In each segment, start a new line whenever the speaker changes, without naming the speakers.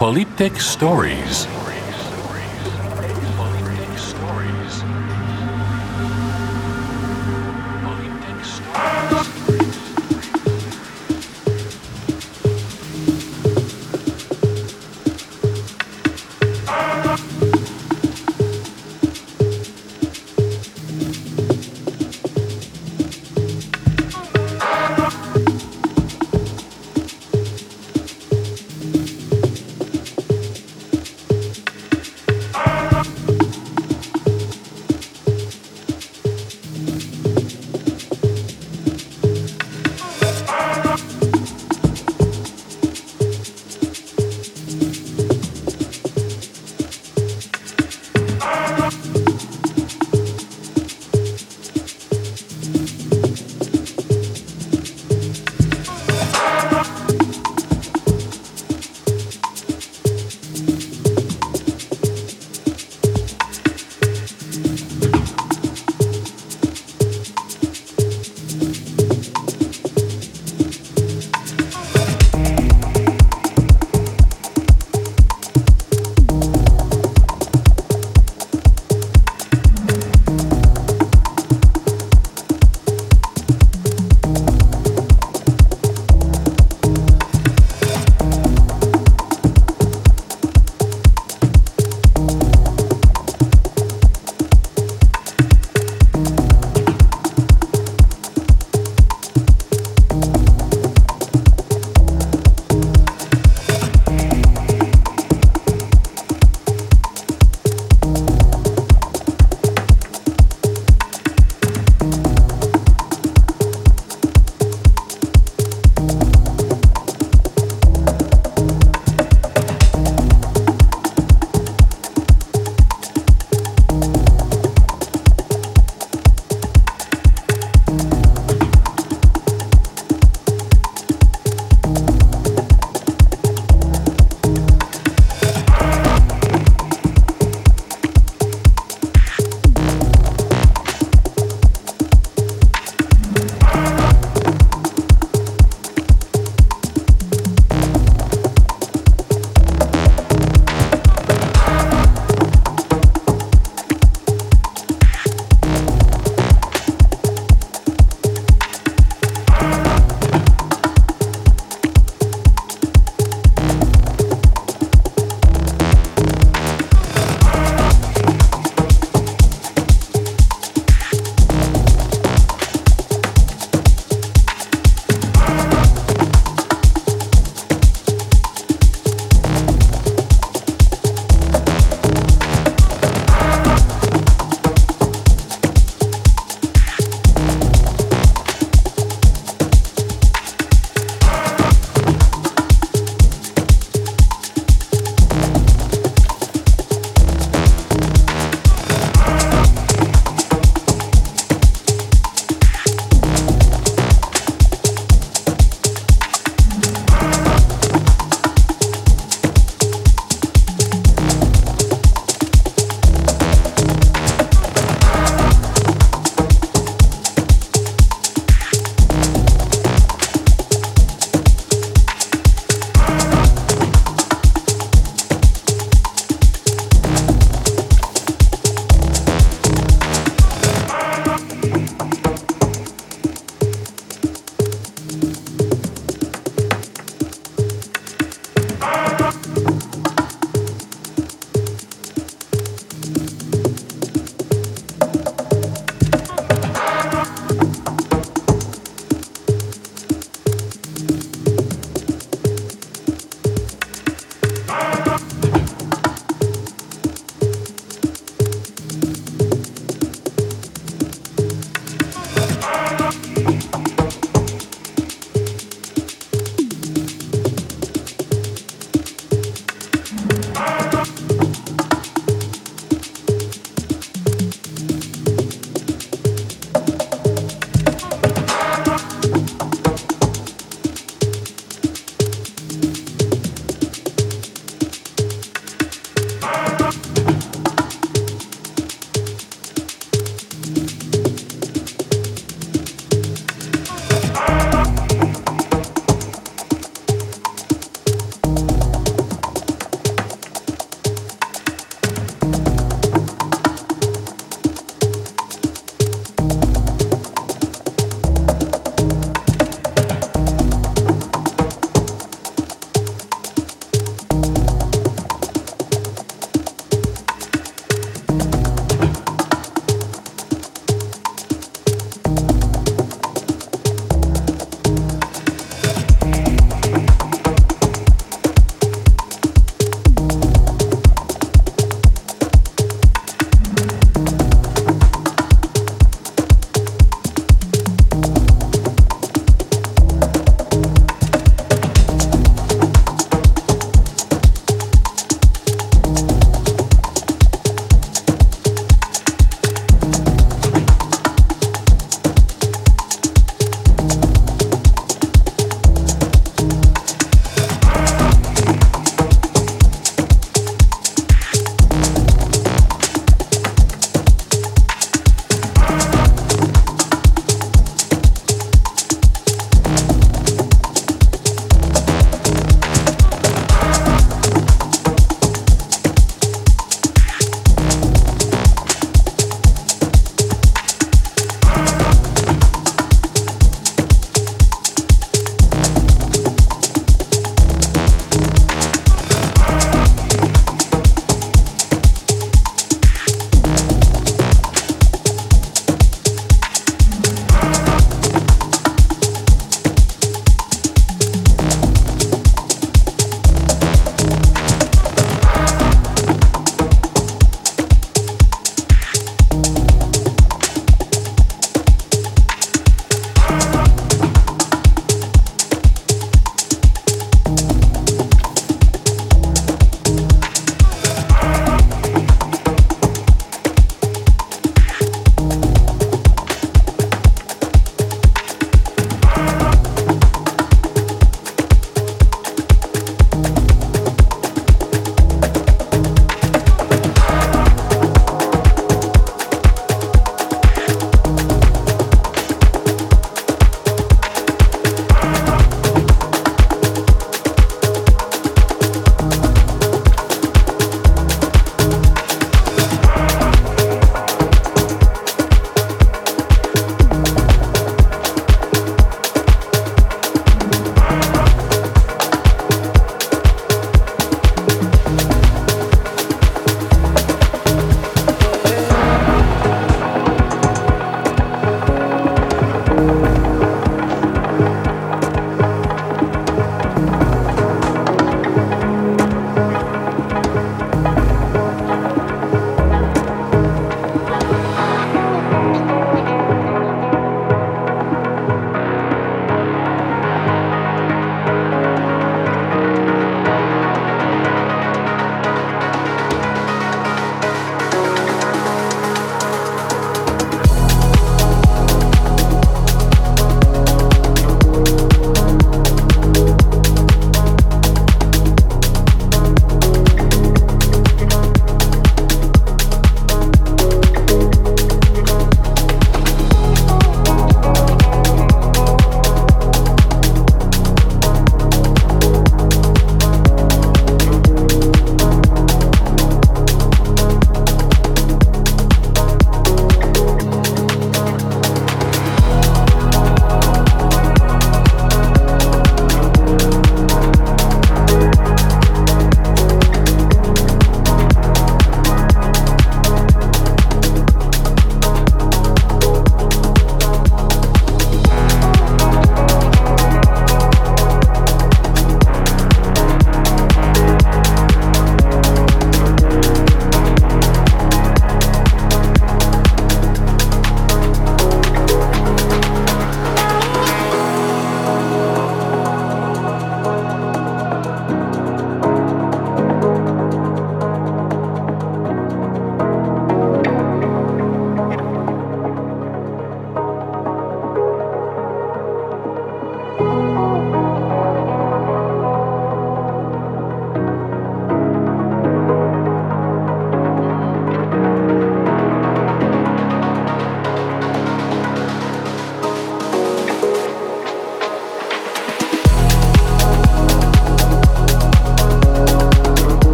Polyptych Stories.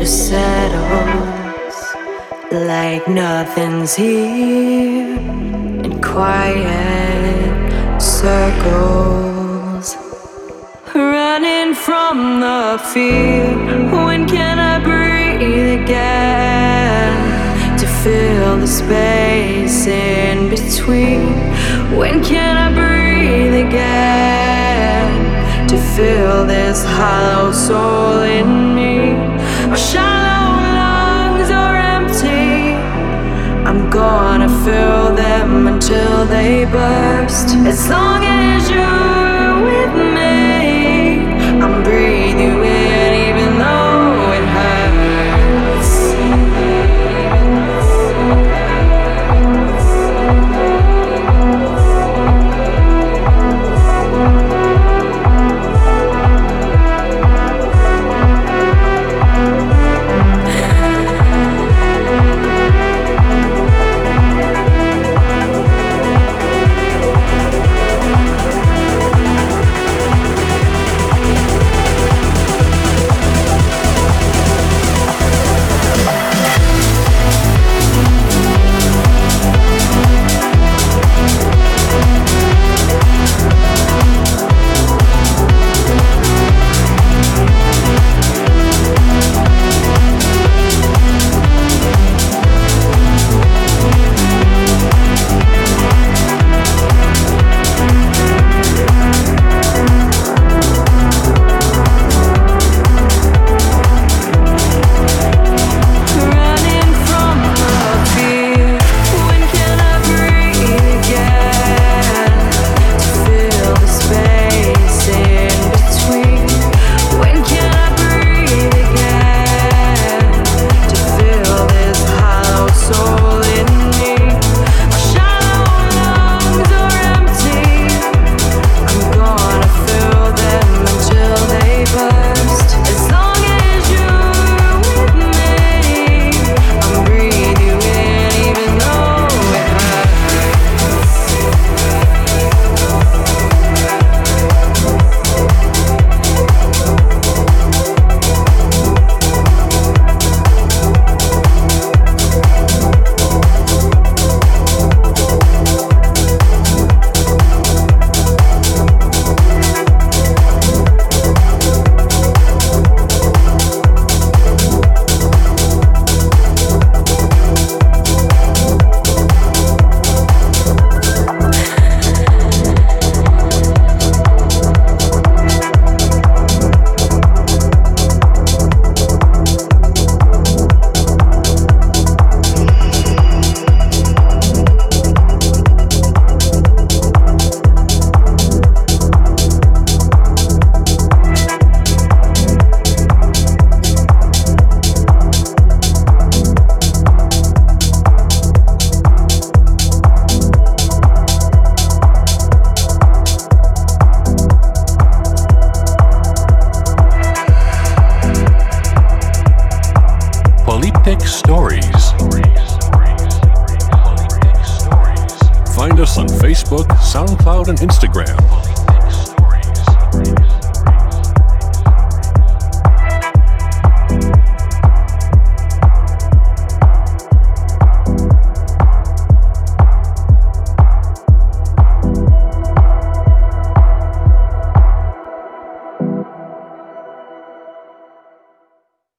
Just settles like nothing's here in quiet circles. Running from the fear, when can I breathe again? To fill the space in between, when can I breathe again? To fill this hollow soul in me, gonna fill them until they burst. As long as you're